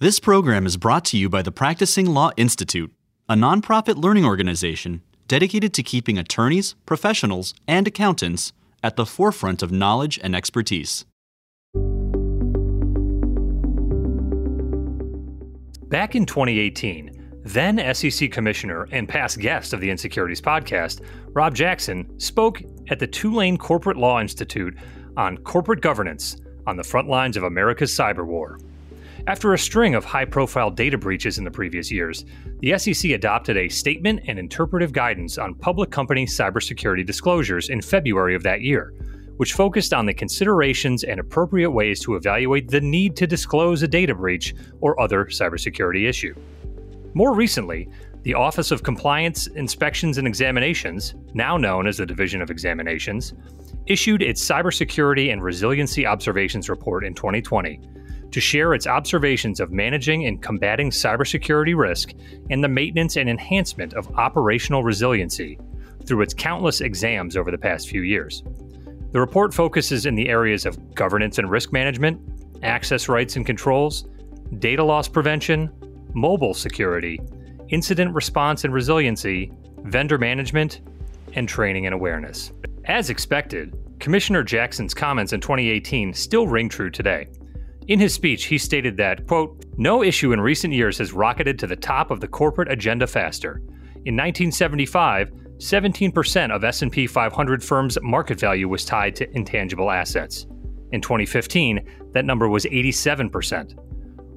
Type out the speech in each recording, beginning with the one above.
This program is brought to you by the Practicing Law Institute, a nonprofit learning organization dedicated to keeping attorneys, professionals, and accountants at the forefront of knowledge and expertise. Back in 2018, then SEC Commissioner and past guest of the Insecurities podcast, Rob Jackson, spoke at the Tulane Corporate Law Institute on corporate governance on the front lines of America's cyber war. After a string of high profile data breaches in the previous years, the SEC adopted a statement and interpretive guidance on public company cybersecurity disclosures in February of that year, which focused on the considerations and appropriate ways to evaluate the need to disclose a data breach or other cybersecurity issue. More recently, the Office of Compliance, Inspections, and Examinations, now known as the Division of Examinations, issued its Cybersecurity and Resiliency Observations Report in 2020 to share its observations of managing and combating cybersecurity risk and the maintenance and enhancement of operational resiliency through its countless exams over the past few years. The report focuses in the areas of governance and risk management, access rights and controls, data loss prevention, mobile security, incident response and resiliency, vendor management, and training and awareness. As expected, Commissioner Jackson's comments in 2018 still ring true today. In his speech, he stated that, quote, no issue in recent years has rocketed to the top of the corporate agenda faster. In 1975, 17% of S&P 500 firms' market value was tied to intangible assets. In 2015, that number was 87%.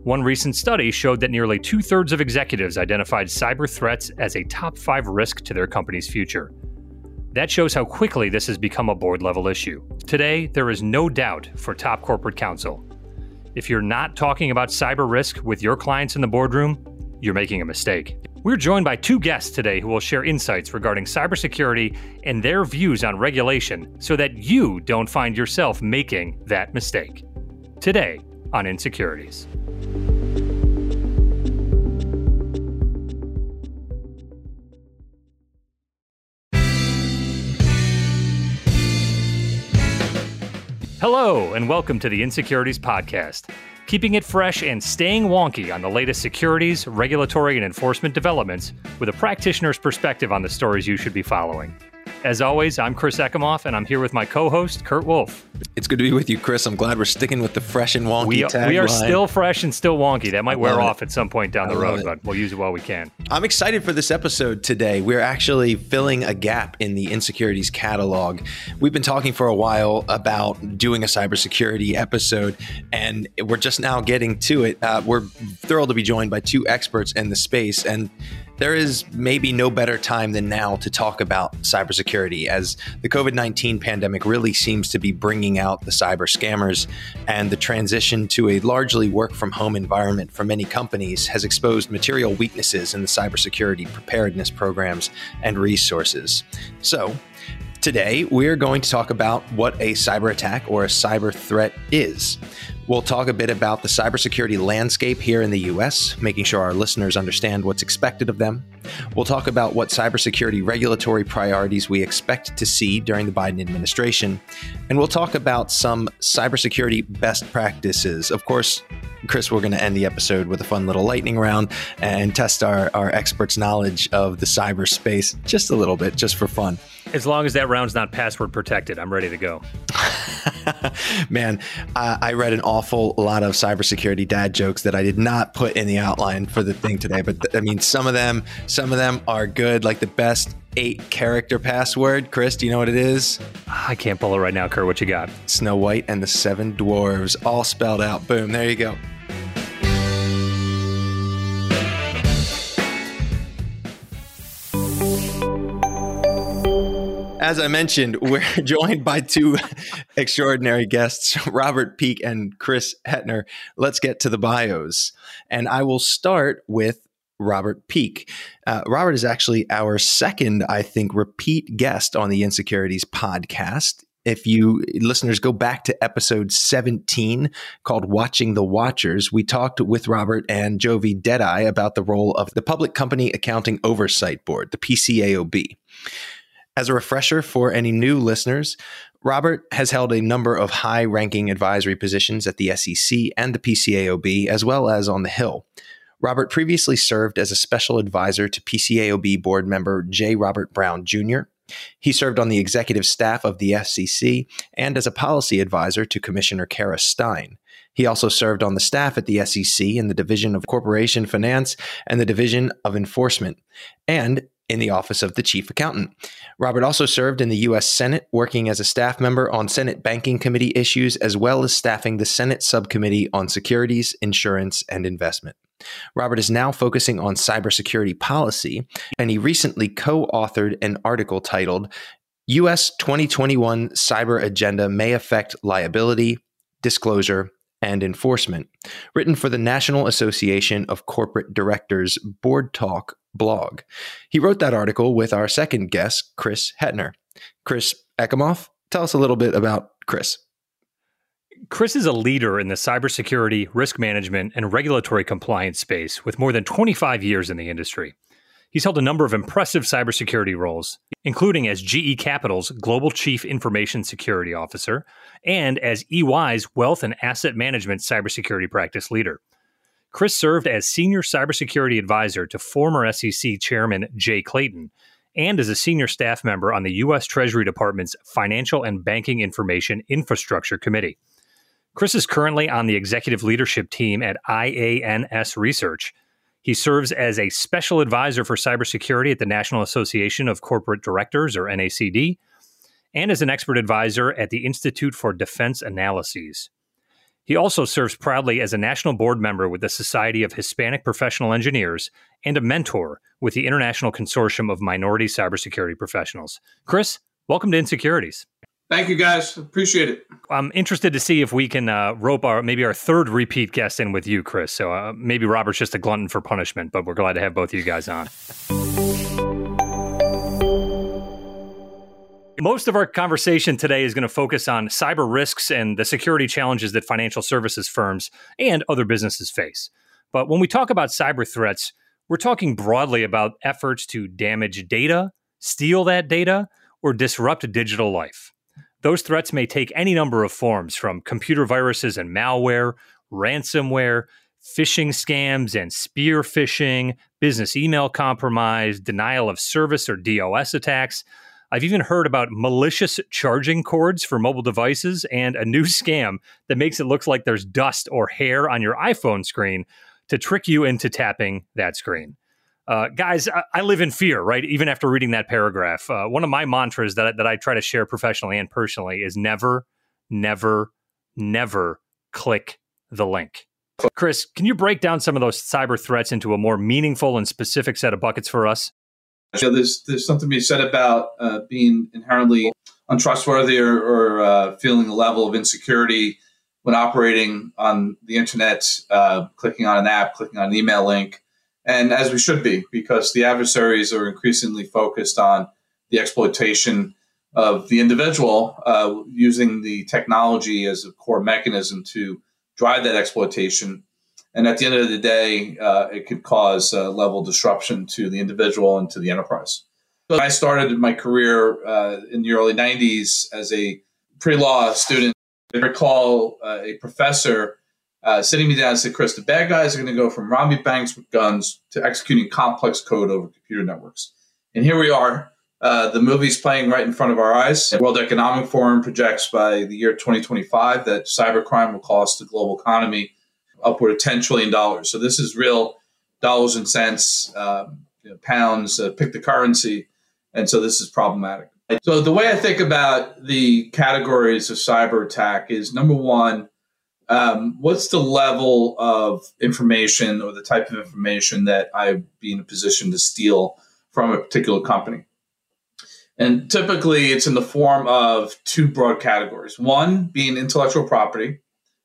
One recent study showed that nearly two thirds of executives identified cyber threats as a top five risk to their company's future. That shows how quickly this has become a board level issue. Today, there is no doubt for top corporate counsel. If you're not talking about cyber risk with your clients in the boardroom, you're making a mistake. We're joined by two guests today who will share insights regarding cybersecurity and their views on regulation so that you don't find yourself making that mistake. Today on Insecurities. Hello, and welcome to the Insecurities Podcast, keeping it fresh and staying wonky on the latest securities, regulatory, and enforcement developments with a practitioner's perspective on the stories you should be following. As always, I'm Chris Ekimoff, and I'm here with my co-host Kurt Wolf. It's good to be with you, Chris. I'm glad we're sticking with the fresh and wonky we, tagline. we are still fresh and still wonky. That might wear off at some point down the road, it. but we'll use it while we can. I'm excited for this episode today. We're actually filling a gap in the insecurities catalog. We've been talking for a while about doing a cybersecurity episode, and we're just now getting to it. Uh, we're thrilled to be joined by two experts in the space, and there is maybe no better time than now to talk about cybersecurity as the COVID 19 pandemic really seems to be bringing out the cyber scammers, and the transition to a largely work from home environment for many companies has exposed material weaknesses in the cybersecurity preparedness programs and resources. So, Today, we're going to talk about what a cyber attack or a cyber threat is. We'll talk a bit about the cybersecurity landscape here in the US, making sure our listeners understand what's expected of them. We'll talk about what cybersecurity regulatory priorities we expect to see during the Biden administration. And we'll talk about some cybersecurity best practices. Of course, Chris, we're going to end the episode with a fun little lightning round and test our, our experts' knowledge of the cyberspace just a little bit, just for fun. As long as that round's not password protected, I'm ready to go. Man, uh, I read an awful lot of cybersecurity dad jokes that I did not put in the outline for the thing today. But th- I mean, some of them, some of them are good. Like the best eight character password. Chris, do you know what it is? I can't pull it right now, Kurt. What you got? Snow White and the Seven Dwarves, all spelled out. Boom. There you go. As I mentioned, we're joined by two extraordinary guests, Robert Peak and Chris Hetner. Let's get to the bios. And I will start with Robert Peak. Uh, Robert is actually our second, I think, repeat guest on the Insecurities podcast. If you listeners go back to episode 17 called Watching the Watchers, we talked with Robert and Jovi Deadeye about the role of the Public Company Accounting Oversight Board, the PCAOB. As a refresher for any new listeners, Robert has held a number of high ranking advisory positions at the SEC and the PCAOB, as well as on the Hill. Robert previously served as a special advisor to PCAOB board member J. Robert Brown Jr. He served on the executive staff of the FCC and as a policy advisor to Commissioner Kara Stein. He also served on the staff at the SEC in the Division of Corporation Finance and the Division of Enforcement, and in the Office of the Chief Accountant. Robert also served in the U.S. Senate, working as a staff member on Senate Banking Committee issues, as well as staffing the Senate Subcommittee on Securities, Insurance, and Investment. Robert is now focusing on cybersecurity policy, and he recently co authored an article titled U.S. 2021 Cyber Agenda May Affect Liability, Disclosure, and Enforcement, written for the National Association of Corporate Directors Board Talk blog. He wrote that article with our second guest, Chris Hetner. Chris Ekimoff, tell us a little bit about Chris. Chris is a leader in the cybersecurity, risk management, and regulatory compliance space with more than 25 years in the industry. He's held a number of impressive cybersecurity roles, including as GE Capital's Global Chief Information Security Officer and as EY's Wealth and Asset Management Cybersecurity Practice Leader. Chris served as senior cybersecurity advisor to former SEC Chairman Jay Clayton and as a senior staff member on the U.S. Treasury Department's Financial and Banking Information Infrastructure Committee. Chris is currently on the executive leadership team at IANS Research. He serves as a special advisor for cybersecurity at the National Association of Corporate Directors, or NACD, and as an expert advisor at the Institute for Defense Analyses. He also serves proudly as a national board member with the Society of Hispanic Professional Engineers and a mentor with the International Consortium of Minority Cybersecurity Professionals. Chris, welcome to Insecurities. Thank you, guys. Appreciate it. I'm interested to see if we can uh, rope our maybe our third repeat guest in with you, Chris. So uh, maybe Robert's just a glutton for punishment, but we're glad to have both of you guys on. Most of our conversation today is going to focus on cyber risks and the security challenges that financial services firms and other businesses face. But when we talk about cyber threats, we're talking broadly about efforts to damage data, steal that data, or disrupt digital life. Those threats may take any number of forms from computer viruses and malware, ransomware, phishing scams and spear phishing, business email compromise, denial of service or DOS attacks, I've even heard about malicious charging cords for mobile devices and a new scam that makes it look like there's dust or hair on your iPhone screen to trick you into tapping that screen. Uh, guys, I, I, live in fear, right? Even after reading that paragraph, uh, one of my mantras that, that I try to share professionally and personally is never, never, never click the link. Chris, can you break down some of those cyber threats into a more meaningful and specific set of buckets for us? You know, there's there's something to be said about uh, being inherently untrustworthy or, or uh, feeling a level of insecurity when operating on the internet, uh, clicking on an app, clicking on an email link, and as we should be, because the adversaries are increasingly focused on the exploitation of the individual uh, using the technology as a core mechanism to drive that exploitation and at the end of the day, uh, it could cause a level disruption to the individual and to the enterprise. So I started my career uh, in the early 90s as a pre law student. I recall uh, a professor uh, sitting me down and said, Chris, the bad guys are going to go from robbing banks with guns to executing complex code over computer networks. And here we are. Uh, the movie's playing right in front of our eyes. The World Economic Forum projects by the year 2025 that cybercrime will cost the global economy upward of $10 trillion. So this is real dollars and cents, um, you know, pounds, uh, pick the currency. And so this is problematic. So the way I think about the categories of cyber attack is number one, um, what's the level of information or the type of information that I'd be in a position to steal from a particular company? And typically it's in the form of two broad categories. One being intellectual property,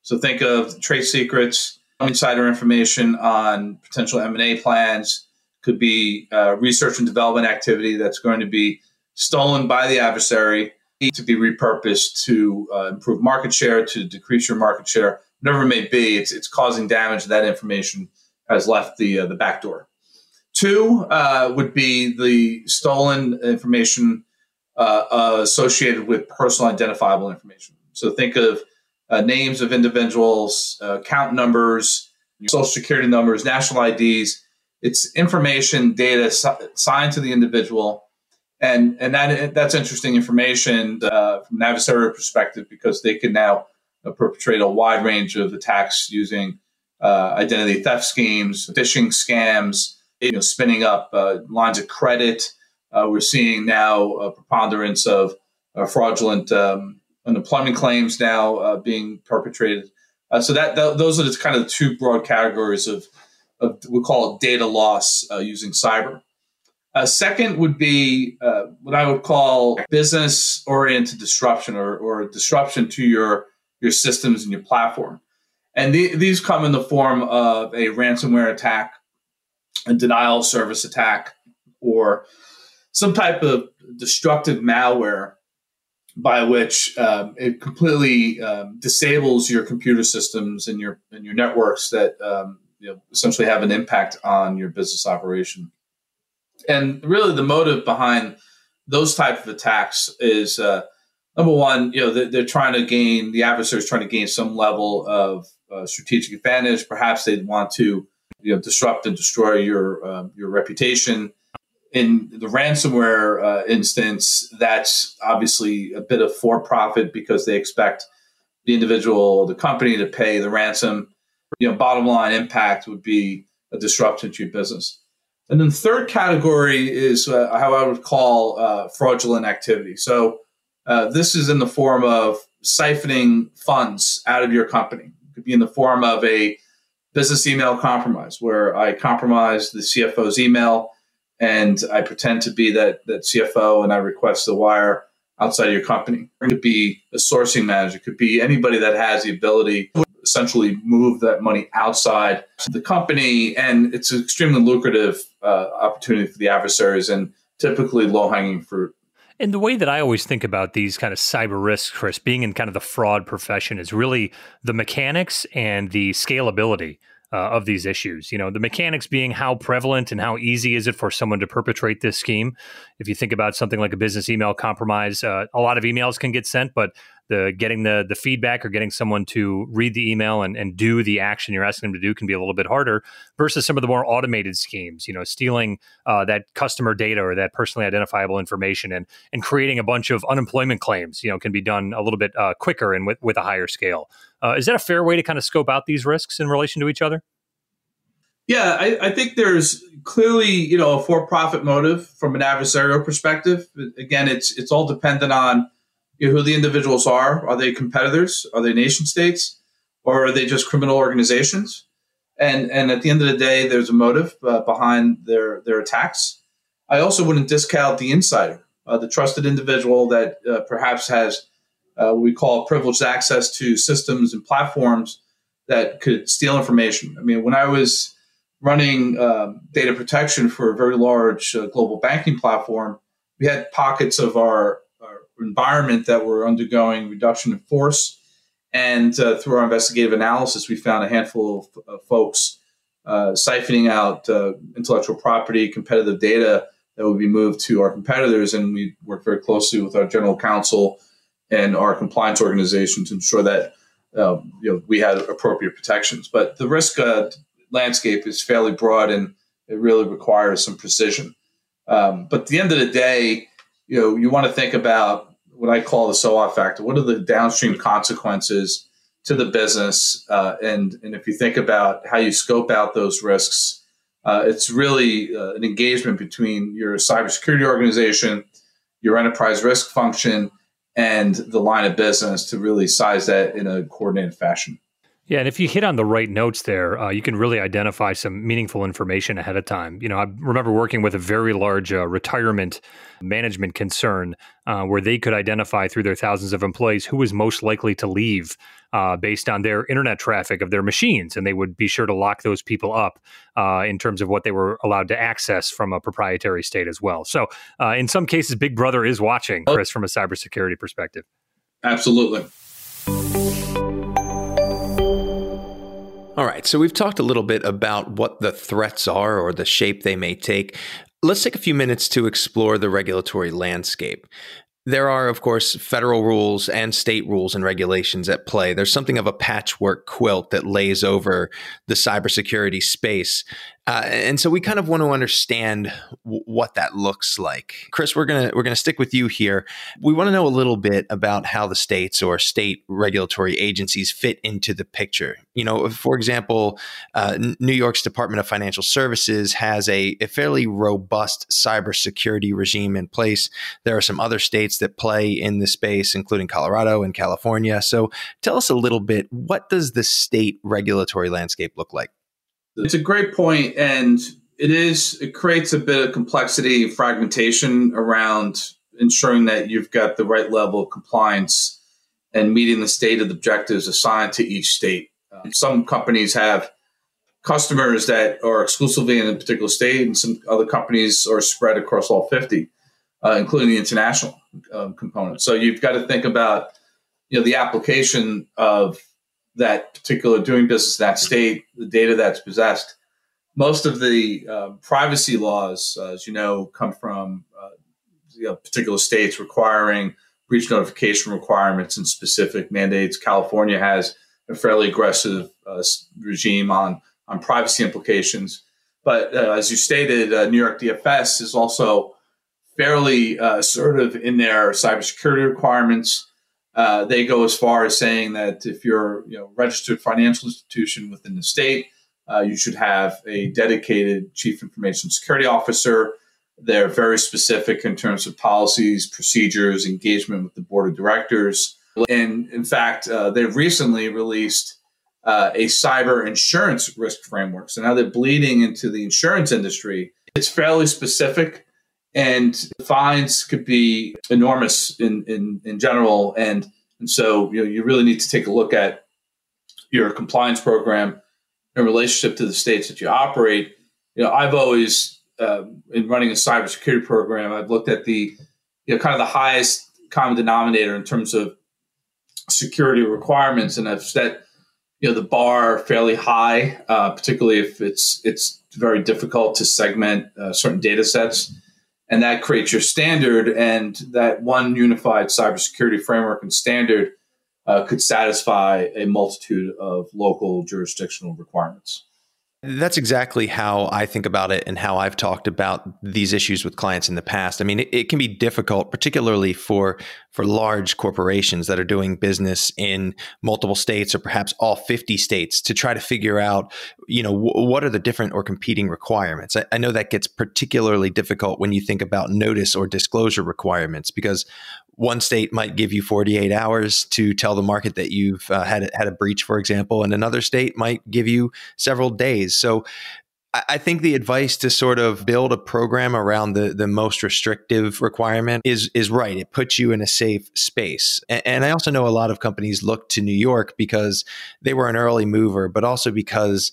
so think of trade secrets, insider information on potential M&A plans, could be uh, research and development activity that's going to be stolen by the adversary to be repurposed to uh, improve market share, to decrease your market share, whatever it may be. It's, it's causing damage. That information has left the uh, the back door. Two uh, would be the stolen information uh, associated with personal identifiable information. So think of uh, names of individuals, uh, account numbers, social security numbers, national IDs. It's information, data signed to the individual, and and that that's interesting information uh, from an adversarial perspective because they can now uh, perpetrate a wide range of attacks using uh, identity theft schemes, phishing scams, you know, spinning up uh, lines of credit. we're seeing now a preponderance of fraudulent um, unemployment claims now uh, being perpetrated. Uh, so that, that, those are the kind of the two broad categories of, of we call it data loss uh, using cyber. Uh, second would be uh, what I would call business oriented disruption or, or disruption to your your systems and your platform. And the, these come in the form of a ransomware attack, a denial of service attack, or some type of destructive malware by which um, it completely um, disables your computer systems and your and your networks that um, you know, essentially have an impact on your business operation. And really, the motive behind those type of attacks is uh, number one, you know, they're, they're, trying to gain the adversary is trying to gain some level of uh, strategic advantage. Perhaps they want to you know disrupt and destroy your uh, your reputation in the ransomware uh, instance, that's obviously a bit of for profit because they expect the individual the company to pay the ransom. You know, bottom line impact would be a disruption to your business. And then the third category is uh, how I would call uh, fraudulent activity. So uh, this is in the form of siphoning funds out of your company. It could be in the form of a business email compromise, where I compromise the CFO's email and I pretend to be that that CFO and I request the wire outside your company. It could be a sourcing manager, it could be anybody that has the ability to essentially move that money outside the company. And it's an extremely lucrative uh, opportunity for the adversaries and typically low hanging fruit. And the way that I always think about these kind of cyber risks, Chris, being in kind of the fraud profession is really the mechanics and the scalability uh, of these issues. You know, the mechanics being how prevalent and how easy is it for someone to perpetrate this scheme. If you think about something like a business email compromise, uh, a lot of emails can get sent, but the getting the the feedback or getting someone to read the email and, and do the action you're asking them to do can be a little bit harder versus some of the more automated schemes you know stealing uh, that customer data or that personally identifiable information and and creating a bunch of unemployment claims you know can be done a little bit uh, quicker and with, with a higher scale uh, is that a fair way to kind of scope out these risks in relation to each other? Yeah, I, I think there's clearly you know a for-profit motive from an adversarial perspective. Again, it's it's all dependent on you know, who the individuals are. Are they competitors? Are they nation states? Or are they just criminal organizations? And and at the end of the day, there's a motive uh, behind their their attacks. I also wouldn't discount the insider, uh, the trusted individual that uh, perhaps has uh, we call privileged access to systems and platforms that could steal information. I mean, when I was running um, data protection for a very large uh, global banking platform, we had pockets of our, our, environment that were undergoing reduction in force. And uh, through our investigative analysis, we found a handful of, of folks uh, siphoning out uh, intellectual property, competitive data that would be moved to our competitors. And we worked very closely with our general counsel and our compliance organization to ensure that uh, you know we had appropriate protections. But the risk uh, landscape is fairly broad, and it really requires some precision. Um, but at the end of the day, you know, you want to think about what I call the SOA factor. What are the downstream consequences to the business? Uh, and and if you think about how you scope out those risks, uh, it's really uh, an engagement between your cybersecurity organization, your enterprise risk function, and the line of business to really size that in a coordinated fashion. Yeah, and if you hit on the right notes there, uh, you can really identify some meaningful information ahead of time. You know, I remember working with a very large uh, retirement management concern uh, where they could identify through their thousands of employees who was most likely to leave uh, based on their internet traffic of their machines, and they would be sure to lock those people up uh, in terms of what they were allowed to access from a proprietary state as well. So, uh, in some cases, Big Brother is watching, Chris, from a cybersecurity perspective. Absolutely. All right, so we've talked a little bit about what the threats are or the shape they may take. Let's take a few minutes to explore the regulatory landscape. There are, of course, federal rules and state rules and regulations at play. There's something of a patchwork quilt that lays over the cybersecurity space. Uh, and so we kind of want to understand w- what that looks like. Chris, we're gonna we're gonna stick with you here. We want to know a little bit about how the states or state regulatory agencies fit into the picture. You know, for example, uh, New York's Department of Financial Services has a, a fairly robust cybersecurity regime in place. There are some other states that play in this space, including Colorado and California. So, tell us a little bit. What does the state regulatory landscape look like? It's a great point, and it is it creates a bit of complexity, fragmentation around ensuring that you've got the right level of compliance and meeting the stated objectives assigned to each state. Uh, some companies have customers that are exclusively in a particular state, and some other companies are spread across all 50, uh, including the international um, component. So you've got to think about you know the application of that particular doing business in that state, the data that's possessed. Most of the uh, privacy laws, uh, as you know, come from uh, you know, particular states requiring breach notification requirements and specific mandates. California has a fairly aggressive uh, regime on on privacy implications. But uh, as you stated, uh, New York DFS is also fairly assertive in their cybersecurity requirements. Uh, they go as far as saying that if you're you know registered financial institution within the state, uh, you should have a dedicated chief information security officer. They're very specific in terms of policies, procedures, engagement with the board of directors. And in fact, uh, they've recently released uh, a cyber insurance risk framework. So now they're bleeding into the insurance industry. It's fairly specific and fines could be enormous in, in, in general. And, and so, you know, you really need to take a look at your compliance program in relationship to the states that you operate. You know, I've always, uh, in running a cybersecurity program, I've looked at the, you know, kind of the highest common denominator in terms of security requirements, and I've set, you know, the bar fairly high, uh, particularly if it's it's very difficult to segment uh, certain data sets and that creates your standard. And that one unified cybersecurity framework and standard uh, could satisfy a multitude of local jurisdictional requirements. That's exactly how I think about it and how I've talked about these issues with clients in the past. I mean, it, it, can be difficult, particularly for for large corporations that are doing business in multiple states or perhaps all 50 states to try to figure out, you know, w- what are the different or competing requirements. I, I know that gets particularly difficult when you think about notice or disclosure requirements because one state might give you 48 hours to tell the market that you've uh, had had a breach, for example, and another state might give you several days. So I think the advice to sort of build a program around the, the most restrictive requirement is is right. It puts you in a safe space. And, and I also know a lot of companies look to New York because they were an early mover, but also because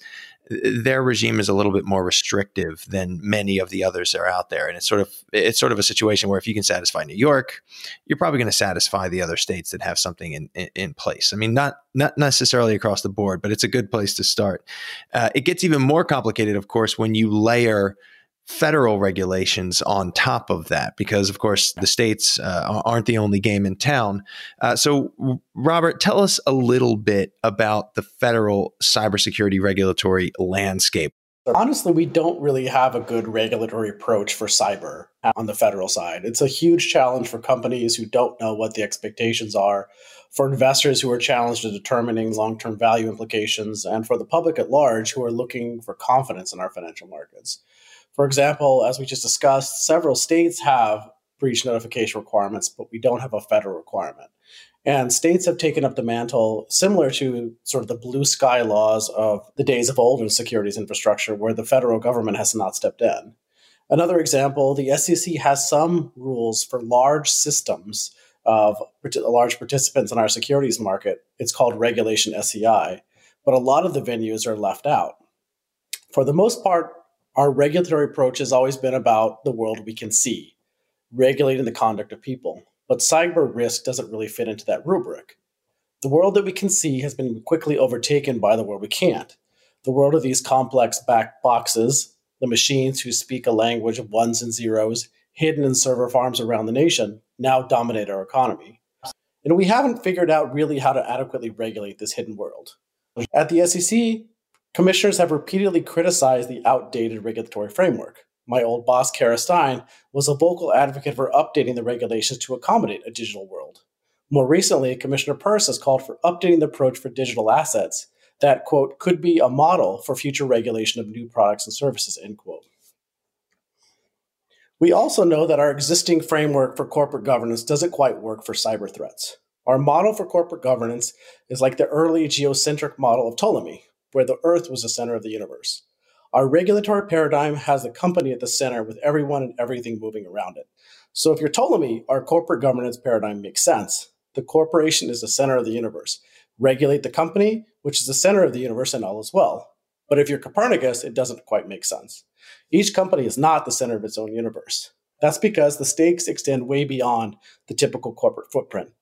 their regime is a little bit more restrictive than many of the others that are out there. And it's sort of it's sort of a situation where if you can satisfy New York you're probably going to satisfy the other states that have something in, in, place. I mean not not necessarily across the board but it's a good place to start. Uh, it gets even more complicated of course when you layer federal regulations on top of that because of course the states uh, aren't the only game in town. Uh, so robert tell us a little bit about the federal cybersecurity regulatory landscape. Honestly we don't really have a good regulatory approach for cyber on the federal side. It's a huge challenge for companies who don't know what the expectations are for investors who are challenged in determining long-term value implications and for the public at large who are looking for confidence in our financial markets for example, as we just discussed, several states have breach notification requirements, but we don't have a federal requirement. And states have taken up the mantle similar to sort of the blue sky laws of the days of old in securities infrastructure, where the federal government has not stepped in. Another example the SEC has some rules for large systems of large participants in our securities market. It's called Regulation SCI, but a lot of the venues are left out. For the most part, our regulatory approach has always been about the world we can see, regulating the conduct of people. But cyber risk doesn't really fit into that rubric. The world that we can see has been quickly overtaken by the world we can't. The world of these complex back boxes, the machines who speak a language of ones and zeros, hidden in server farms around the nation, now dominate our economy. And we haven't figured out really how to adequately regulate this hidden world. At the SEC, commissioners have repeatedly criticized the outdated regulatory framework. My old boss, Kara Stein, was a vocal advocate for updating the regulations to accommodate a digital world. More recently, Commissioner Peirce has called for updating the approach for digital assets that, quote, could be a model for future regulation of new products and services, end quote. We also know that our existing framework for corporate governance doesn't quite work for cyber threats. Our model for corporate governance is like the early geocentric model of Ptolemy, where the Earth was the center of the universe. Our regulatory paradigm has the company at the center with everyone and everything moving around it. So if you're Ptolemy, our corporate governance paradigm makes sense. The corporation is the center of the universe. Regulate the company, which is the center of the universe, and all is well. But if you're Copernicus, it doesn't quite make sense. Each company is not the center of its own universe. That's because the stakes extend way beyond the typical corporate footprint.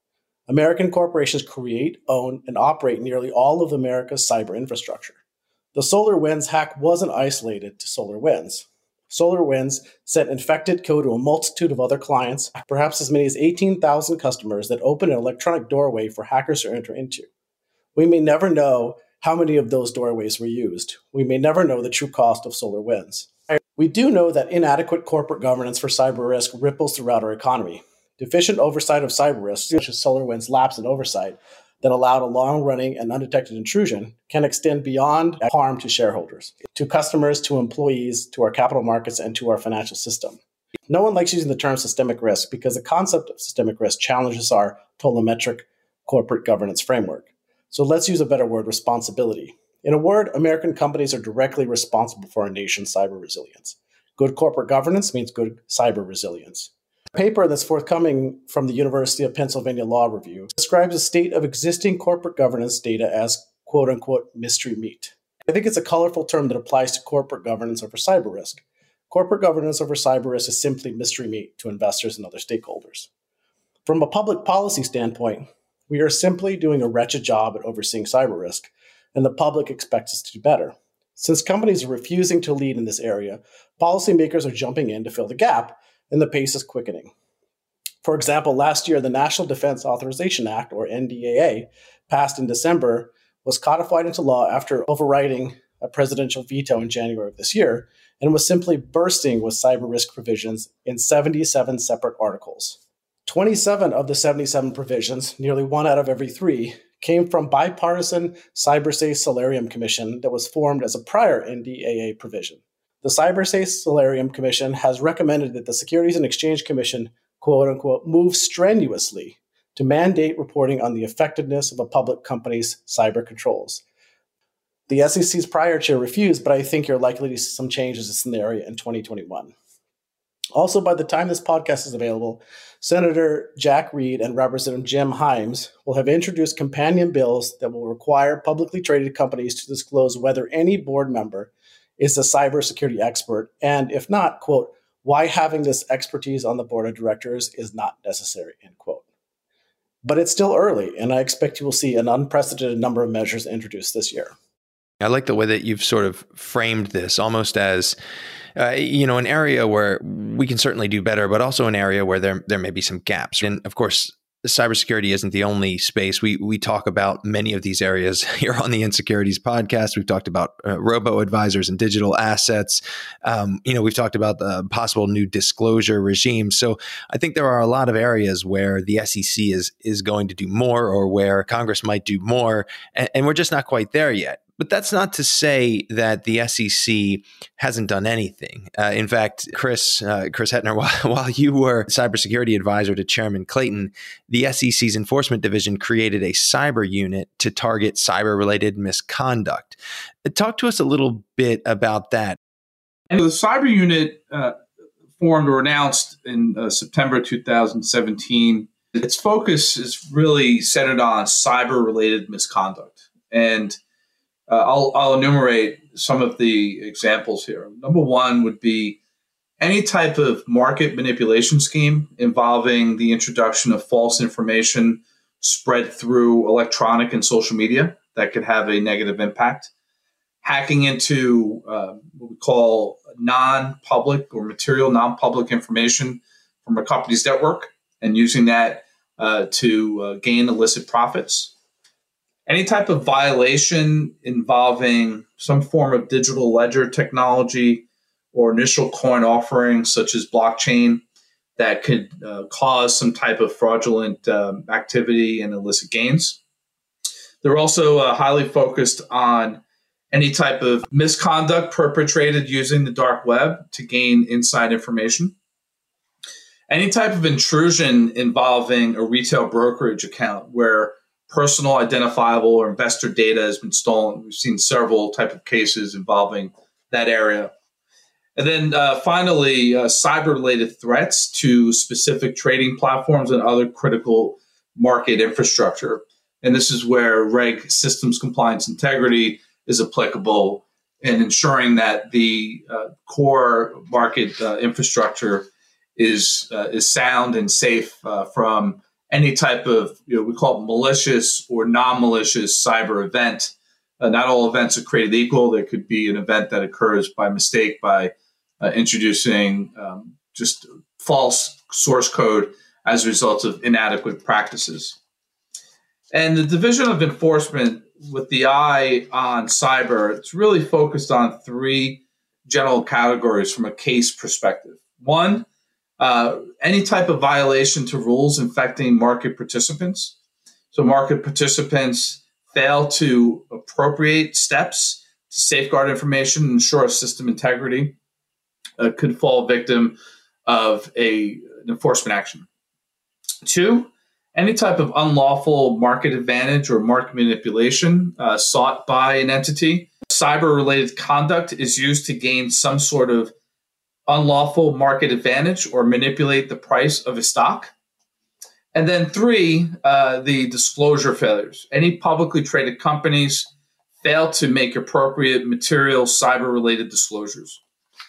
American corporations create, own, and operate nearly all of America's cyber infrastructure. The SolarWinds hack wasn't isolated to SolarWinds. SolarWinds sent infected code to a multitude of other clients, perhaps as many as 18,000 customers that opened an electronic doorway for hackers to enter into. We may never know how many of those doorways were used. We may never know the true cost of SolarWinds. We do know that inadequate corporate governance for cyber risk ripples throughout our economy. Deficient oversight of cyber risks, such as SolarWinds' lapse in oversight, that allowed a long running and undetected intrusion can extend beyond harm to shareholders, to customers, to employees, to our capital markets, and to our financial system. No one likes using the term systemic risk because the concept of systemic risk challenges our Ptolemetric corporate governance framework. So let's use a better word responsibility. In a word, American companies are directly responsible for our nation's cyber resilience. Good corporate governance means good cyber resilience. A paper that's forthcoming from the University of Pennsylvania Law Review describes the state of existing corporate governance data as quote unquote mystery meat. I think it's a colorful term that applies to corporate governance over cyber risk. Corporate governance over cyber risk is simply mystery meat to investors and other stakeholders. From a public policy standpoint, we are simply doing a wretched job at overseeing cyber risk and the public expects us to do better. Since companies are refusing to lead in this area, policymakers are jumping in to fill the gap, and the pace is quickening. For example, last year, the National Defense Authorization Act, or NDAA, passed in December, was codified into law after overriding a presidential veto in January of this year, and was simply bursting with cyber risk provisions in 77 separate articles. 27 of the 77 provisions, nearly one out of every three, came from bipartisan Cyberspace Solarium Commission that was formed as a prior NDAA provision. The Cyberspace Solarium Commission has recommended that the Securities and Exchange Commission, quote unquote, move strenuously to mandate reporting on the effectiveness of a public company's cyber controls. The SEC's prior chair refused, but I think you're likely to see some changes in the area in 2021. Also, by the time this podcast is available, Senator Jack Reed and Representative Jim Himes will have introduced companion bills that will require publicly traded companies to disclose whether any board member is a cybersecurity expert, and if not, quote, why having this expertise on the board of directors is not necessary, end quote. But it's still early, and I expect you will see an unprecedented number of measures introduced this year. I like the way that you've sort of framed this almost as uh, you know, an area where we can certainly do better, but also an area where there there may be some gaps. And of course, cybersecurity isn't the only space. We we talk about many of these areas here on the Insecurities podcast. We've talked about uh, robo advisors and digital assets. Um, you know, we've talked about the possible new disclosure regime. So I think there are a lot of areas where the SEC is is going to do more, or where Congress might do more, and, and we're just not quite there yet. But that's not to say that the SEC hasn't done anything. Uh, in fact, Chris uh, Chris Hetner, while, while you were cybersecurity advisor to Chairman Clayton, the SEC's enforcement division created a cyber unit to target cyber related misconduct. Uh, talk to us a little bit about that. And the cyber unit uh, formed or announced in uh, September 2017. Its focus is really centered on cyber related misconduct. And uh, I'll, I'll enumerate some of the examples here. Number one would be any type of market manipulation scheme involving the introduction of false information spread through electronic and social media that could have a negative impact. Hacking into uh, what we call non public or material non public information from a company's network and using that uh, to uh, gain illicit profits. Any type of violation involving some form of digital ledger technology or initial coin offering, such as blockchain, that could uh, cause some type of fraudulent um, activity and illicit gains. They're also uh, highly focused on any type of misconduct perpetrated using the dark web to gain inside information. Any type of intrusion involving a retail brokerage account where personal identifiable or investor data has been stolen. We've seen several type of cases involving that area. And then uh, finally, uh, cyber related threats to specific trading platforms and other critical market infrastructure. And this is where reg systems compliance integrity is applicable in ensuring that the uh, core market uh, infrastructure is uh, is sound and safe uh, from any type of you know we call it malicious or non-malicious cyber event. Uh, not all events are created equal. There could be an event that occurs by mistake by uh, introducing um, just false source code as a result of inadequate practices. And the Division of Enforcement, with the eye on cyber, it's really focused on three general categories from a case perspective. One, uh, any type of violation to rules infecting market participants. So, market participants fail to appropriate steps to safeguard information and ensure system integrity, uh, could fall victim of a, an enforcement action. Two, any type of unlawful market advantage or market manipulation uh, sought by an entity. Cyber related conduct is used to gain some sort of unlawful market advantage or manipulate the price of a stock. And then three, uh, the disclosure failures. Any publicly traded companies fail to make appropriate material cyber related disclosures.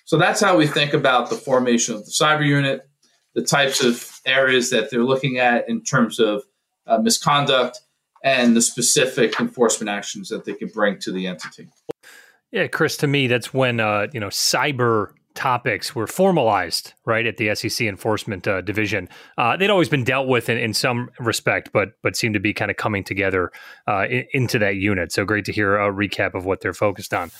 So that's how we think about the formation of the cyber unit, the types of areas that they're looking at in terms of uh, misconduct, and the specific enforcement actions that they can bring to the entity. Yeah, Chris, to me, that's when uh, you know cyber topics were formalized right at the SEC enforcement uh, division. Uh, they'd always been dealt with in, in, some respect, but but seem to be kind of coming together uh, in, into that unit. So great to hear a recap of what they're focused on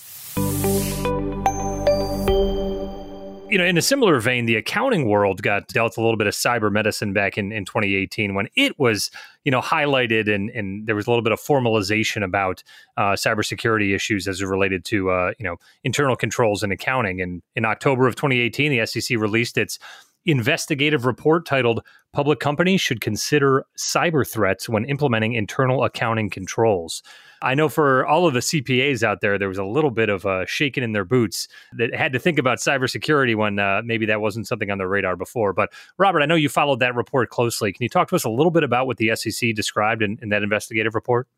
you know, in a similar vein, the accounting world got dealt a little bit of cyber medicine back in, in 2018 when it was, you know, highlighted and, and there was a little bit of formalization about uh, cybersecurity issues as it related to, uh, you know, internal controls in accounting. And in October of 2018, the SEC released its investigative report titled Public Companies Should Consider Cyber Threats When Implementing Internal Accounting Controls. I know for all of the CPAs out there, there was a little bit of uh, shaking in their boots that had to think about cybersecurity when uh, maybe that wasn't something on their radar before. But Robert, I know you followed that report closely. Can you talk to us a little bit about what the SEC described in, in that investigative report?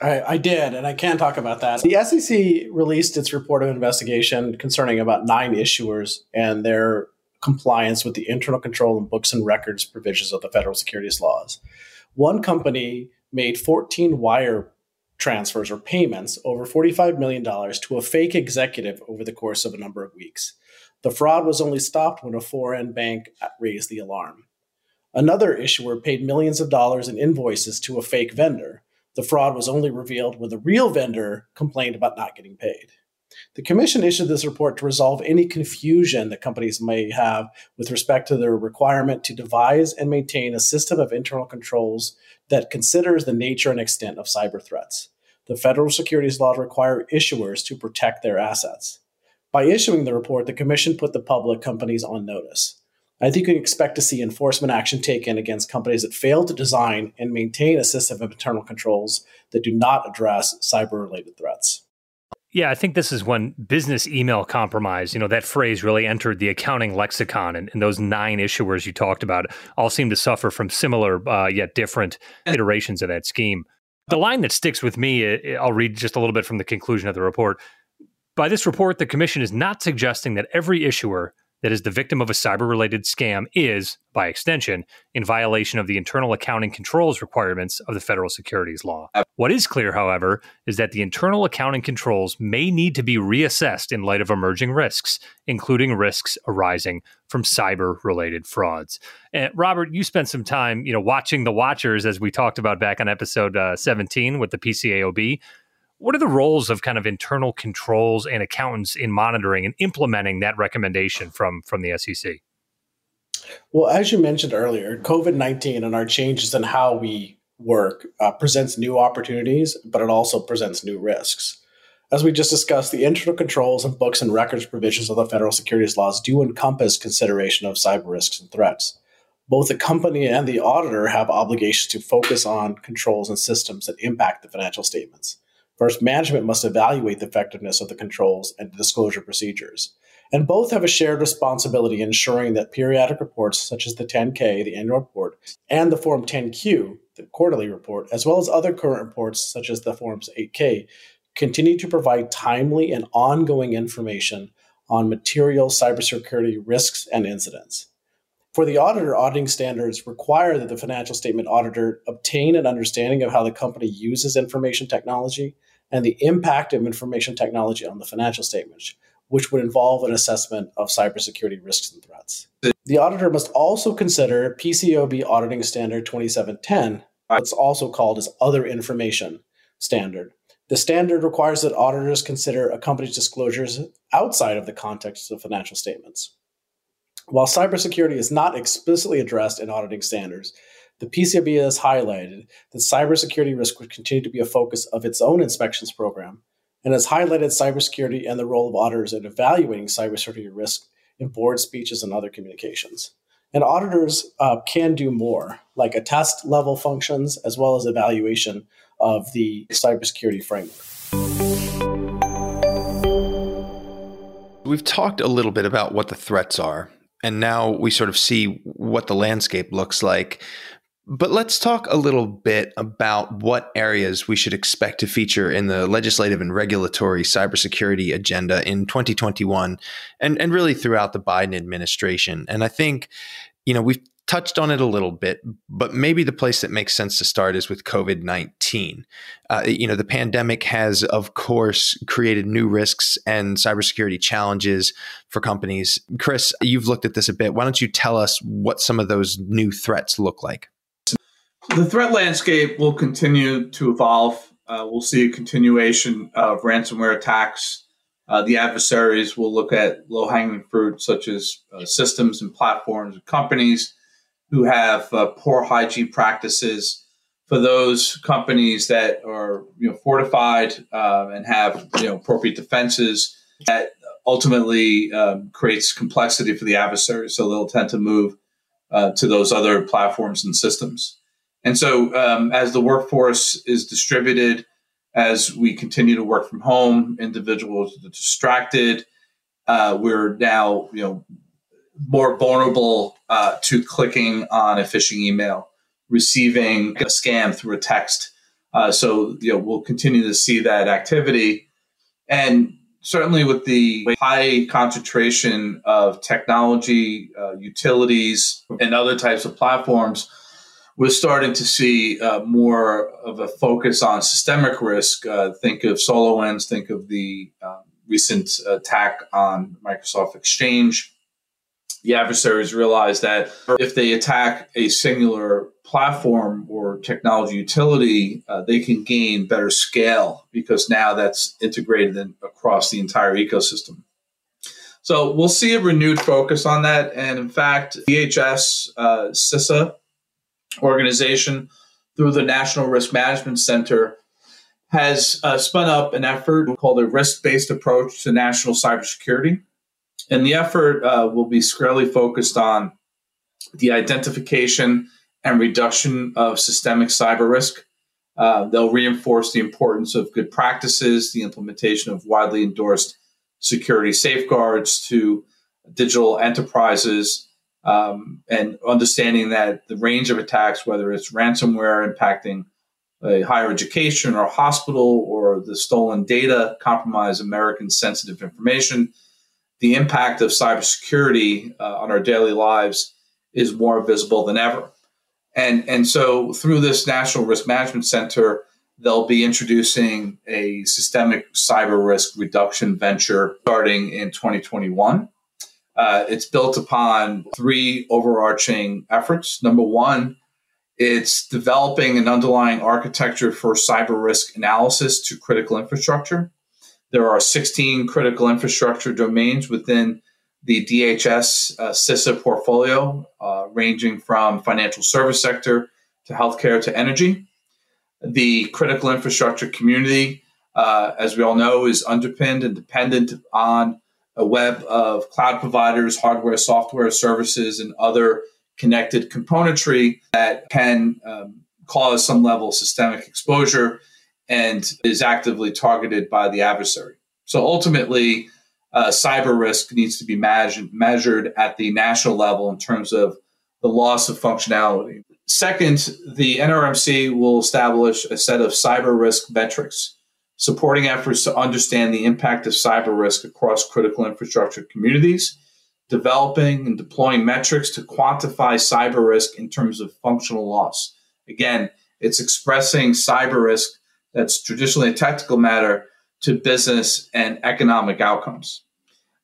I, I, did, and I can talk about that. The SEC released its report of investigation concerning about nine issuers and their compliance with the internal control and books and records provisions of the federal securities laws. One company made 14 wire transfers or payments over $45 million to a fake executive over the course of a number of weeks. The fraud was only stopped when a foreign bank raised the alarm. Another issuer paid millions of dollars in invoices to a fake vendor. The fraud was only revealed when the real vendor complained about not getting paid. The Commission issued this report to resolve any confusion that companies may have with respect to their requirement to devise and maintain a system of internal controls that considers the nature and extent of cyber threats. The federal securities laws require issuers to protect their assets. By issuing the report, the Commission put the public companies on notice. I think you can expect to see enforcement action taken against companies that fail to design and maintain a system of internal controls that do not address cyber related threats. Yeah, I think this is when business email compromise, you know, that phrase really entered the accounting lexicon. And, and those nine issuers you talked about all seem to suffer from similar uh, yet different iterations of that scheme. The uh-huh. line that sticks with me, uh, uh, I'll read just a little bit from the conclusion of the report. By this report, the Commission is not suggesting that every issuer that is the victim of a cyber related scam is, by extension, in violation of the internal accounting controls requirements of the federal securities law. What is clear, however, is that the internal accounting controls may need to be reassessed in light of emerging risks, including risks arising from cyber related frauds. And Robert, you spent some time, you know, watching the watchers as we talked about back on episode uh, 17 with the PCAOB. What are the roles of kind of internal controls and accountants in monitoring and implementing that recommendation from from the SEC? Well, as you mentioned earlier, COVID 19 and our changes in how we work uh, presents new opportunities, but it also presents new risks. As we just discussed, the internal controls and books and records provisions of the federal securities laws do encompass consideration of cyber risks and threats. Both the company and the auditor have obligations to focus on controls and systems that impact the financial statements. First, management must evaluate the effectiveness of the controls and disclosure procedures. And both have a shared responsibility ensuring that periodic reports, such as the 10K, the annual report, and the Form 10Q, the quarterly report, as well as other current reports, such as the Forms 8K, continue to provide timely and ongoing information on material cybersecurity risks and incidents. For the auditor, auditing standards require that the financial statement auditor obtain an understanding of how the company uses information technology and the impact of information technology on the financial statements, which would involve an assessment of cybersecurity risks and threats. The auditor must also consider PCAOB Auditing Standard 2710, it's also called as Other Information Standard. The standard requires that auditors consider a company's disclosures outside of the context of financial statements. While cybersecurity is not explicitly addressed in auditing standards, the PCAOB has highlighted that cybersecurity risk would continue to be a focus of its own inspections program and has highlighted cybersecurity and the role of auditors in evaluating cybersecurity risk in board speeches and other communications. And auditors uh, can do more, like attest level functions, as well as evaluation of the cybersecurity framework. We've talked a little bit about what the threats are, and now we sort of see what the landscape looks like. But let's talk a little bit about what areas we should expect to feature in the legislative and regulatory cybersecurity agenda in 2021 and, and really throughout the Biden administration. And I think, you know, we've touched on it a little bit, but maybe the place that makes sense to start is with COVID 19. Uh, you know, the pandemic has, of course, created new risks and cybersecurity challenges for companies. Chris, you've looked at this a bit. Why don't you tell us what some of those new threats look like? The threat landscape will continue to evolve. Uh, we'll see a continuation of ransomware attacks. Uh, the adversaries will look at low hanging fruit, such as uh, systems and platforms and companies who have uh, poor hygiene practices. For those companies that are you know, fortified uh, and have you know, appropriate defenses, that ultimately um, creates complexity for the adversary. So they'll tend to move uh, to those other platforms and systems. And so, um, as the workforce is distributed, as we continue to work from home, individuals are distracted. Uh, we're now, you know, more vulnerable uh, to clicking on a phishing email, receiving a scam through a text. Uh, so, you know, we'll continue to see that activity, and certainly with the high concentration of technology, uh, utilities, and other types of platforms we're starting to see uh, more of a focus on systemic risk. Uh, think of SolarWinds, think of the um, recent attack on Microsoft Exchange. The adversaries realize that if they attack a singular platform or technology utility, uh, they can gain better scale because now that's integrated in, across the entire ecosystem. So we'll see a renewed focus on that. And in fact, DHS, uh, CISA, organization through the National Risk Management Center has uh, spun up an effort called a risk based approach to national cybersecurity. And the effort uh, will be squarely focused on the identification and reduction of systemic cyber risk. Uh, they'll reinforce the importance of good practices, the implementation of widely endorsed security safeguards to digital enterprises, um, and understanding that the range of attacks, whether it's ransomware impacting higher education or hospital or the stolen data compromise American sensitive information, the impact of cybersecurity uh, on our daily lives is more visible than ever. And, and so through this National Risk Management Center, they'll be introducing a systemic cyber risk reduction venture starting in 2021. Uh, it's built upon three overarching efforts. Number one, it's developing an underlying architecture for cyber risk analysis to critical infrastructure. There are 16 critical infrastructure domains within the DHS uh, CISA portfolio, uh, ranging from financial service sector to healthcare to energy. The critical infrastructure community, uh, as we all know, is underpinned and dependent on a web of cloud providers, hardware, software, services, and other connected componentry that can um, cause some level of systemic exposure and is actively targeted by the adversary. So ultimately, uh, cyber risk needs to be measured, measured at the national level in terms of the loss of functionality. Second, the NRMC will establish a set of cyber risk metrics supporting efforts to understand the impact of cyber risk across critical infrastructure communities, developing and deploying metrics to quantify cyber risk in terms of functional loss. Again, it's expressing cyber risk that's traditionally a technical matter to business and economic outcomes.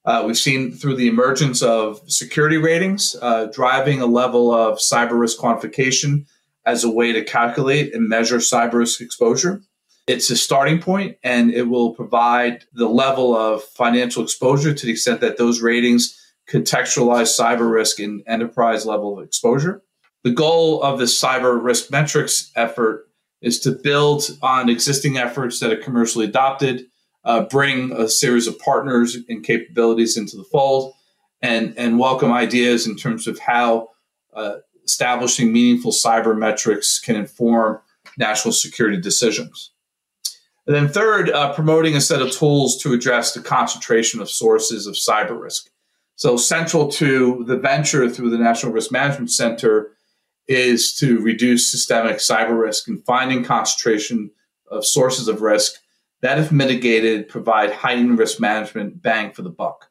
Uh, we've seen through the emergence of security ratings uh, driving a level of cyber risk quantification as a way to calculate and measure cyber risk exposure. It's a starting point and it will provide the level of financial exposure to the extent that those ratings contextualize cyber risk in enterprise level exposure. The goal of the cyber risk metrics effort is to build on existing efforts that are commercially adopted, uh, bring a series of partners and capabilities into the fold, and, and welcome ideas in terms of how uh, establishing meaningful cyber metrics can inform national security decisions. And then, third, uh, promoting a set of tools to address the concentration of sources of cyber risk. So, central to the venture through the National Risk Management Center is to reduce systemic cyber risk and finding concentration of sources of risk that, if mitigated, provide heightened risk management bang for the buck.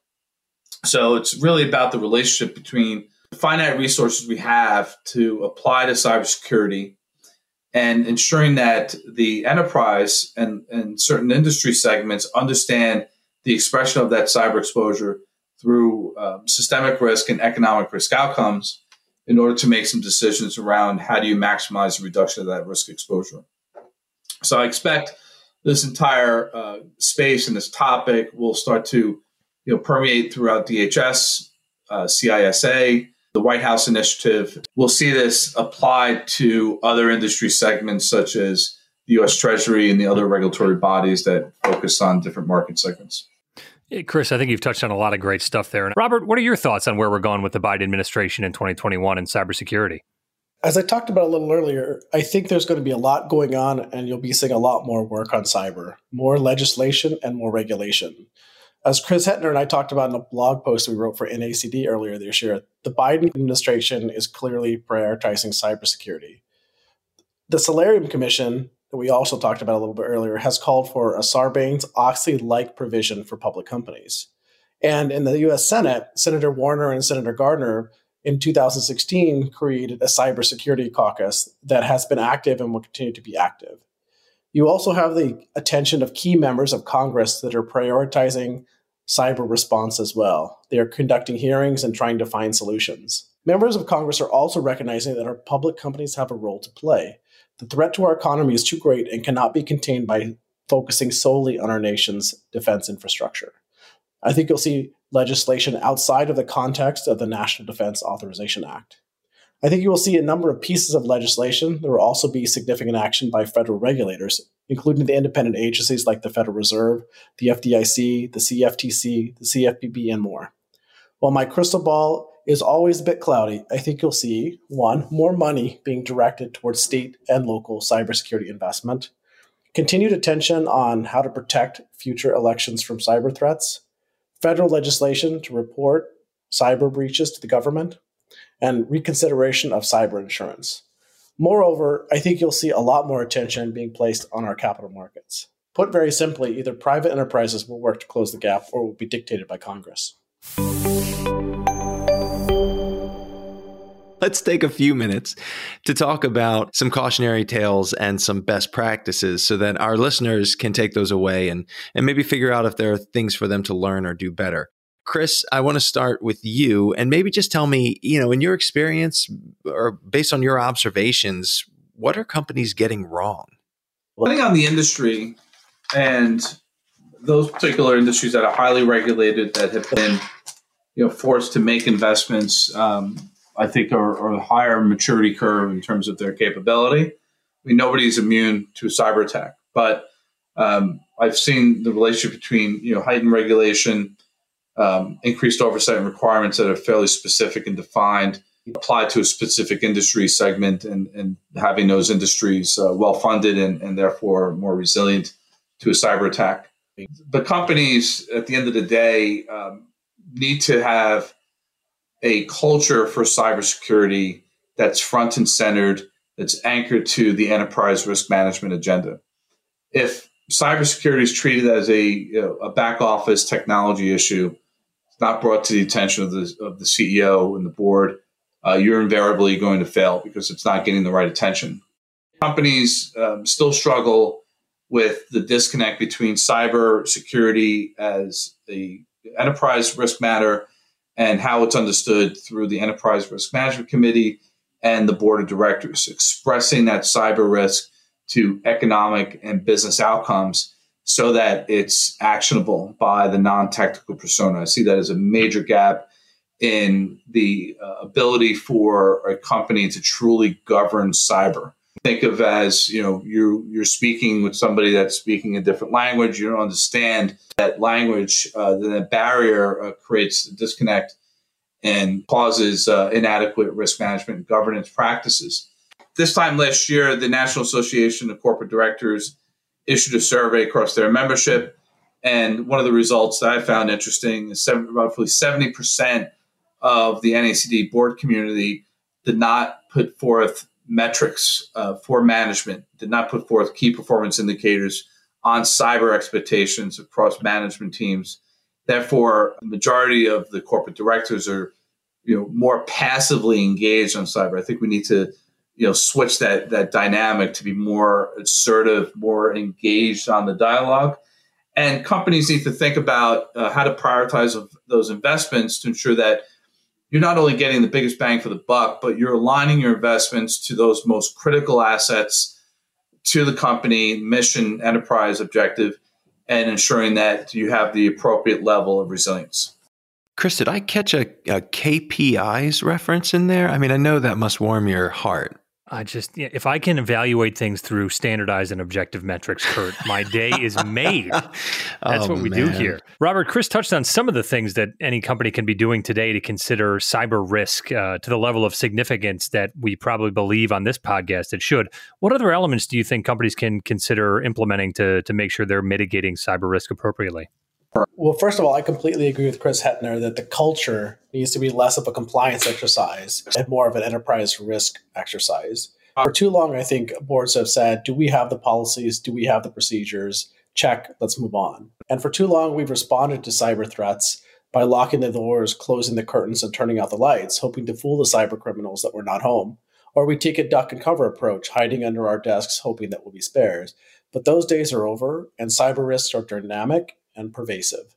So, it's really about the relationship between the finite resources we have to apply to cybersecurity and ensuring that the enterprise and, and certain industry segments understand the expression of that cyber exposure through um, systemic risk and economic risk outcomes in order to make some decisions around how do you maximize the reduction of that risk exposure. So I expect this entire uh, space and this topic will start to you know, permeate throughout DHS, uh, CISA, the White House initiative. We'll see this applied to other industry segments such as the U.S. Treasury and the other regulatory bodies that focus on different market segments. Hey, Chris, I think you've touched on a lot of great stuff there. And Robert, what are your thoughts on where we're going with the Biden administration in 2021 in cybersecurity? As I talked about a little earlier, I think there's going to be a lot going on, and you'll be seeing a lot more work on cyber, more legislation, and more regulation. As Chris Hetner and I talked about in a blog post we wrote for NACD earlier this year, the Biden administration is clearly prioritizing cybersecurity. The Solarium Commission that we also talked about a little bit earlier, has called for a Sarbanes Oxley like provision for public companies. And in the US Senate, Senator Warner and Senator Gardner in 2016 created a cybersecurity caucus that has been active and will continue to be active. You also have the attention of key members of Congress that are prioritizing cyber response as well. They are conducting hearings and trying to find solutions. Members of Congress are also recognizing that our public companies have a role to play. The threat to our economy is too great and cannot be contained by focusing solely on our nation's defense infrastructure. I think you'll see legislation outside of the context of the National Defense Authorization Act. I think you will see a number of pieces of legislation. There will also be significant action by federal regulators, including the independent agencies like the Federal Reserve, the FDIC, the CFTC, the CFPB, and more. While my crystal ball is always a bit cloudy, I think you'll see one, more money being directed towards state and local cybersecurity investment, continued attention on how to protect future elections from cyber threats, federal legislation to report cyber breaches to the government, and reconsideration of cyber insurance. Moreover, I think you'll see a lot more attention being placed on our capital markets. Put very simply, either private enterprises will work to close the gap or will be dictated by Congress. Let's take a few minutes to talk about some cautionary tales and some best practices so that our listeners can take those away and, and maybe figure out if there are things for them to learn or do better. Chris, I want to start with you and maybe just tell me, you know, in your experience or based on your observations, what are companies getting wrong? Depending on the industry and those particular industries that are highly regulated that have been, you know, forced to make investments um, I think, are, are a higher maturity curve in terms of their capability. I mean, nobody's immune to a cyber attack, but um, I've seen the relationship between you know heightened regulation, um, increased oversight and requirements that are fairly specific and defined, applied to a specific industry segment, and, and having those industries uh, well funded and, and therefore more resilient to a cyber attack. The companies, at the end of the day, um, need to have a culture for cybersecurity that's front and centered, that's anchored to the enterprise risk management agenda. If cybersecurity is treated as a, you know, a back office technology issue, it's not brought to the attention of the, of the CEO and the board, uh, you're invariably going to fail because it's not getting the right attention. Companies um, still struggle with the disconnect between cyber security as the enterprise risk matter and how it's understood through the Enterprise Risk Management Committee and the board of directors, expressing that cyber risk to economic and business outcomes so that it's actionable by the non technical persona. I see that as a major gap in the uh, ability for a company to truly govern cyber. Think of as you know you you're speaking with somebody that's speaking a different language. You don't understand that language. Uh, then that barrier uh, creates a disconnect and causes uh, inadequate risk management and governance practices. This time last year, the National Association of Corporate Directors issued a survey across their membership. And one of the results that I found interesting is seven, roughly 70% of the NACD board community did not put forth metrics uh, for management, did not put forth key performance indicators on cyber expectations across management teams. Therefore, the majority of the corporate directors are, you know, more passively engaged on cyber. I think we need to, you know, switch that that dynamic to be more assertive, more engaged on the dialogue. And companies need to think about uh, how to prioritize those investments to ensure that you're not only getting the biggest bang for the buck, but you're aligning your investments to those most critical assets to the company mission, enterprise objective, and ensuring that you have the appropriate level of resilience. Chris, did I catch a, a KPIs reference in there? I mean, I know that must warm your heart. I just, if I can evaluate things through standardized and objective metrics, Kurt, my day is made. That's oh, what we man. do here. Robert, Chris touched on some of the things that any company can be doing today to consider cyber risk uh, to the level of significance that we probably believe on this podcast it should. What other elements do you think companies can consider implementing to, to make sure they're mitigating cyber risk appropriately? Well, first of all, I completely agree with Chris Hetner that the culture needs to be less of a compliance exercise and more of an enterprise risk exercise. For too long, I think boards have said, do we have the policies? Do we have the procedures? Check, let's move on. And for too long, we've responded to cyber threats by locking the doors, closing the curtains, and turning out the lights, hoping to fool the cyber criminals that we're not home. Or we take a duck and cover approach, hiding under our desks, hoping that we'll be spares. But those days are over, and cyber risks are dynamic and pervasive.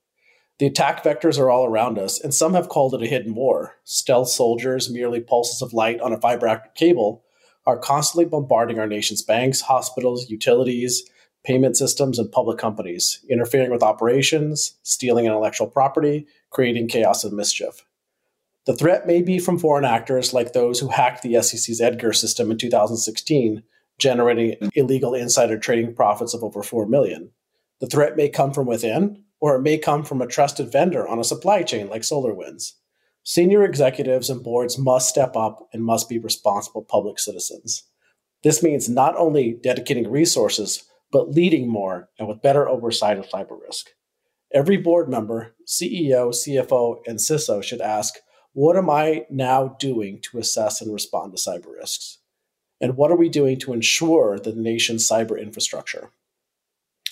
The attack vectors are all around us, and some have called it a hidden war. Stealth soldiers, merely pulses of light on a fiber optic cable, are constantly bombarding our nation's banks, hospitals, utilities, payment systems, and public companies, interfering with operations, stealing intellectual property, creating chaos and mischief. The threat may be from foreign actors like those who hacked the SEC's Edgar system in 2016, generating illegal insider trading profits of over 4 million. The threat may come from within, or it may come from a trusted vendor on a supply chain like SolarWinds. Senior executives and boards must step up and must be responsible public citizens. This means not only dedicating resources, but leading more and with better oversight of cyber risk. Every board member, CEO, CFO, and CISO should ask, what am I now doing to assess and respond to cyber risks? And what are we doing to ensure the nation's cyber infrastructure?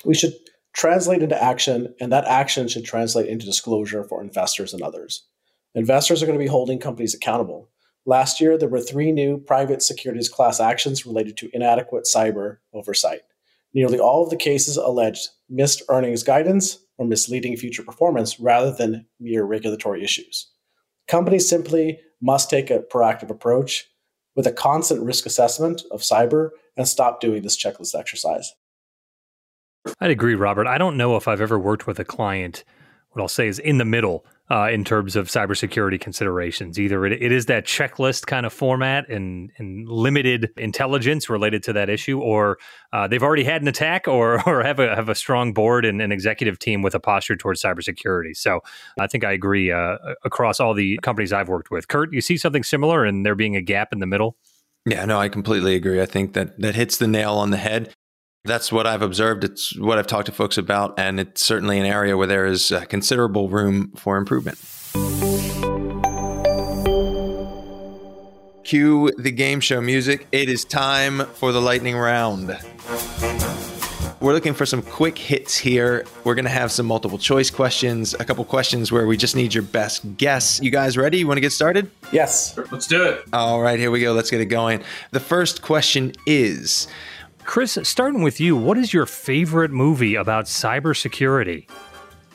We should translate into action, and that action should translate into disclosure for investors and others. Investors are going to be holding companies accountable. Last year, there were three new private securities class actions related to inadequate cyber oversight. Nearly all of the cases alleged missed earnings guidance or misleading future performance rather than mere regulatory issues. Companies simply must take a proactive approach with a constant risk assessment of cyber and stop doing this checklist exercise. I'd agree, Robert. I don't know if I've ever worked with a client, what I'll say is in the middle uh, in terms of cybersecurity considerations. Either it, it is that checklist kind of format and, and limited intelligence related to that issue, or uh, they've already had an attack, or or have a have a strong board and an executive team with a posture towards cybersecurity. So I think I agree uh, across all the companies I've worked with. Kurt, you see something similar, and there being a gap in the middle. Yeah, no, I completely agree. I think that that hits the nail on the head. That's what I've observed. It's what I've talked to folks about, and it's certainly an area where there is uh, considerable room for improvement. Cue the game show music. It is time for the lightning round. We're looking for some quick hits here. We're going to have some multiple choice questions, a couple questions where we just need your best guess. You guys ready? You want to get started? Yes. Let's do it. All right, here we go. Let's get it going. The first question is Chris, starting with you, what is your favorite movie about cybersecurity?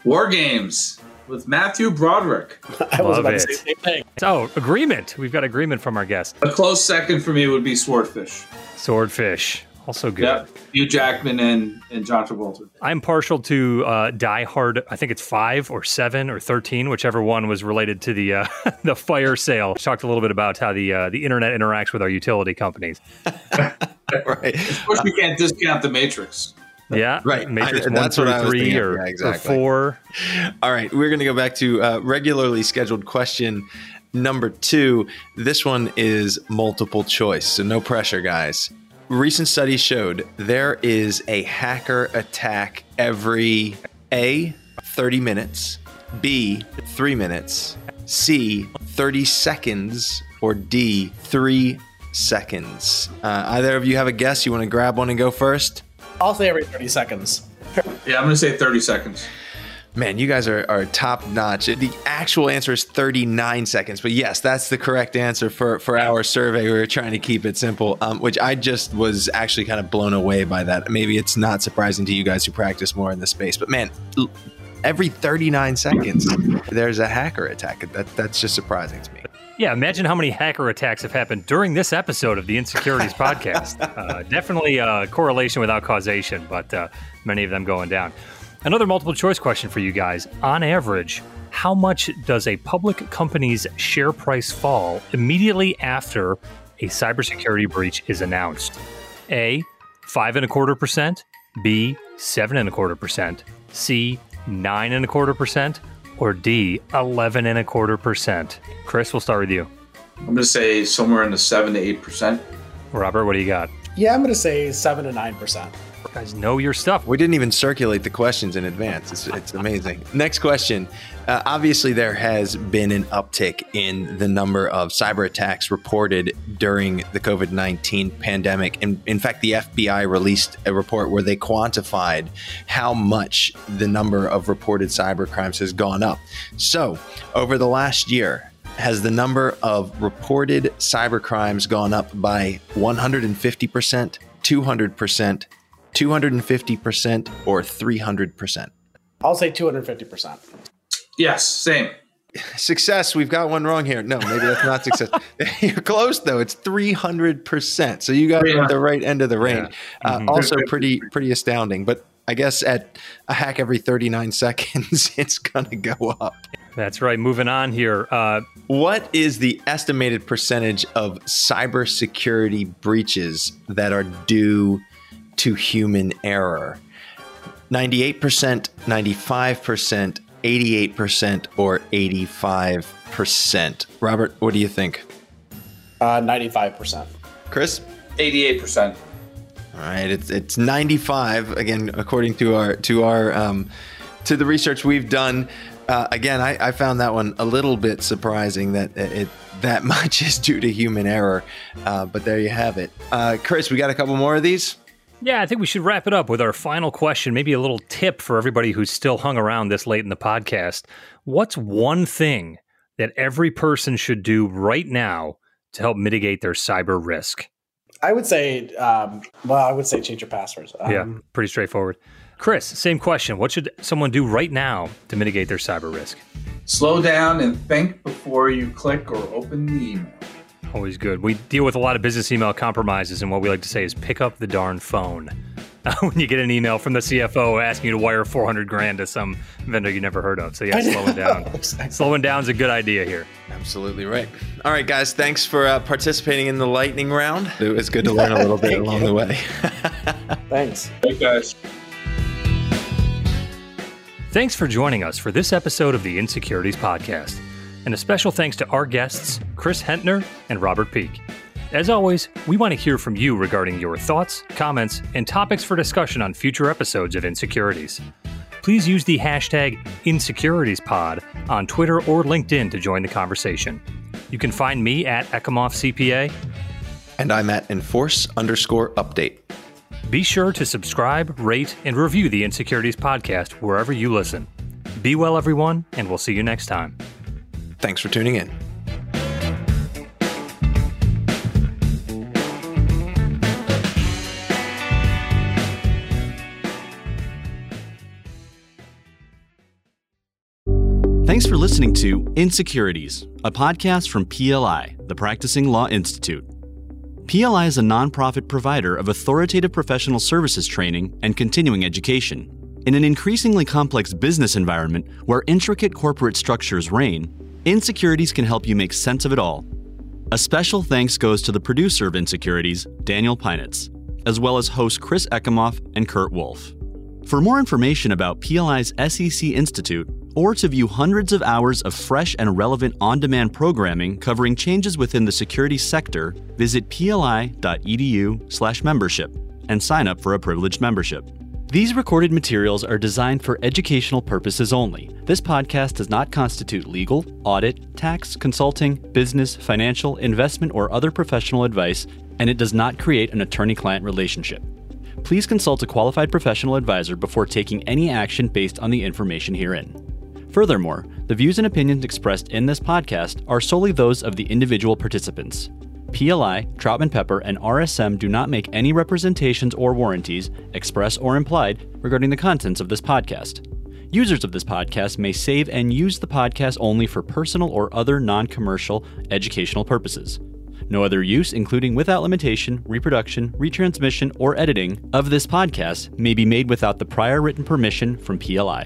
War Games with Matthew Broderick. I was Love about it. to say the same thing. Oh, agreement. We've got agreement from our guest. A close second for me would be Swordfish. Swordfish, also good. Yep. Hugh Jackman and, and John Travolta. I'm partial to uh, Die Hard. I think it's five or seven or thirteen, whichever one was related to the uh, the fire sale. Talked a little bit about how the uh, the internet interacts with our utility companies. right. Of course, we can't discount The Matrix. Yeah, Right. Matrix I- one that's what I was three or, Yeah, or four. All right, we're going to go back to uh, regularly scheduled question number two. This one is multiple choice, so no pressure, guys. Recent studies showed there is a hacker attack every A, 30 minutes, B, 3 minutes, C, 30 seconds, or D, 3 seconds. Uh, either of you have a guess? You want to grab one and go first? I'll say every 30 seconds. Yeah, I'm going to say 30 seconds. Man, you guys are, are top notch. The actual answer is 39 seconds. But yes, that's the correct answer for, for our survey. We were trying to keep it simple, um, which I just was actually kind of blown away by that. Maybe it's not surprising to you guys who practice more in this space, but man, every 39 seconds, there's a hacker attack. That, that's just surprising to me. Yeah, imagine how many hacker attacks have happened during this episode of the Insecurities podcast. Uh, definitely a correlation without causation, but uh, many of them going down. Another multiple choice question for you guys. On average, how much does a public company's share price fall immediately after a cybersecurity breach is announced? A, five and a quarter percent, B, seven and a quarter percent, C, nine and a quarter percent, or D, 11 and a quarter percent? Chris, we'll start with you. I'm going to say somewhere in the 7 to 8%. Robert, what do you got? Yeah, I'm going to say 7 to 9%. You guys know your stuff. We didn't even circulate the questions in advance. It's, it's amazing. Next question. Uh, obviously, there has been an uptick in the number of cyber attacks reported during the COVID 19 pandemic. And in fact, the FBI released a report where they quantified how much the number of reported cyber crimes has gone up. So, over the last year, has the number of reported cyber crimes gone up by 150%, 200%, 250%, or 300%? I'll say 250%. Yes, same. Success. We've got one wrong here. No, maybe that's not success. You're close though. It's 300%. So you got it at the right end of the range. Uh, also pretty pretty astounding, but I guess at a hack every 39 seconds, it's going to go up. That's right. Moving on here. Uh, What is the estimated percentage of cybersecurity breaches that are due to human error? 98%, 95%, 88%, or 85%? Robert, what do you think? Uh, 95%. Chris? 88%. All right, it's it's 95 again, according to our to our um, to the research we've done. Uh, again, I, I found that one a little bit surprising that it that much is due to human error. Uh, but there you have it, uh, Chris. We got a couple more of these. Yeah, I think we should wrap it up with our final question, maybe a little tip for everybody who's still hung around this late in the podcast. What's one thing that every person should do right now to help mitigate their cyber risk? I would say, um, well, I would say change your passwords. Um, yeah, pretty straightforward. Chris, same question. What should someone do right now to mitigate their cyber risk? Slow down and think before you click or open the email. Always good. We deal with a lot of business email compromises, and what we like to say is pick up the darn phone. when you get an email from the CFO asking you to wire 400 grand to some vendor you never heard of. So, yeah, slowing down. exactly. Slowing down is a good idea here. Absolutely right. All right, guys, thanks for uh, participating in the lightning round. It was good to learn a little bit along the way. thanks. Hey, guys. Thanks for joining us for this episode of the Insecurities Podcast. And a special thanks to our guests, Chris Hetner and Robert Peak. As always, we want to hear from you regarding your thoughts, comments, and topics for discussion on future episodes of Insecurities. Please use the hashtag InsecuritiesPod on Twitter or LinkedIn to join the conversation. You can find me at Ekimoff CPA. And I'm at Enforce underscore update. Be sure to subscribe, rate, and review the Insecurities Podcast wherever you listen. Be well, everyone, and we'll see you next time. Thanks for tuning in. Thanks for listening to Insecurities, a podcast from PLI, the Practicing Law Institute. PLI is a nonprofit provider of authoritative professional services training and continuing education. In an increasingly complex business environment where intricate corporate structures reign, Insecurities can help you make sense of it all. A special thanks goes to the producer of Insecurities, Daniel Pinitz, as well as hosts Chris Ekimoff and Kurt Wolf. For more information about PLI's SEC Institute, or to view hundreds of hours of fresh and relevant on demand programming covering changes within the security sector, visit pli.edu/slash membership and sign up for a privileged membership. These recorded materials are designed for educational purposes only. This podcast does not constitute legal, audit, tax, consulting, business, financial, investment, or other professional advice, and it does not create an attorney client relationship. Please consult a qualified professional advisor before taking any action based on the information herein. Furthermore, the views and opinions expressed in this podcast are solely those of the individual participants. PLI, Troutman Pepper, and RSM do not make any representations or warranties, express or implied, regarding the contents of this podcast. Users of this podcast may save and use the podcast only for personal or other non commercial educational purposes. No other use, including without limitation, reproduction, retransmission, or editing of this podcast, may be made without the prior written permission from PLI.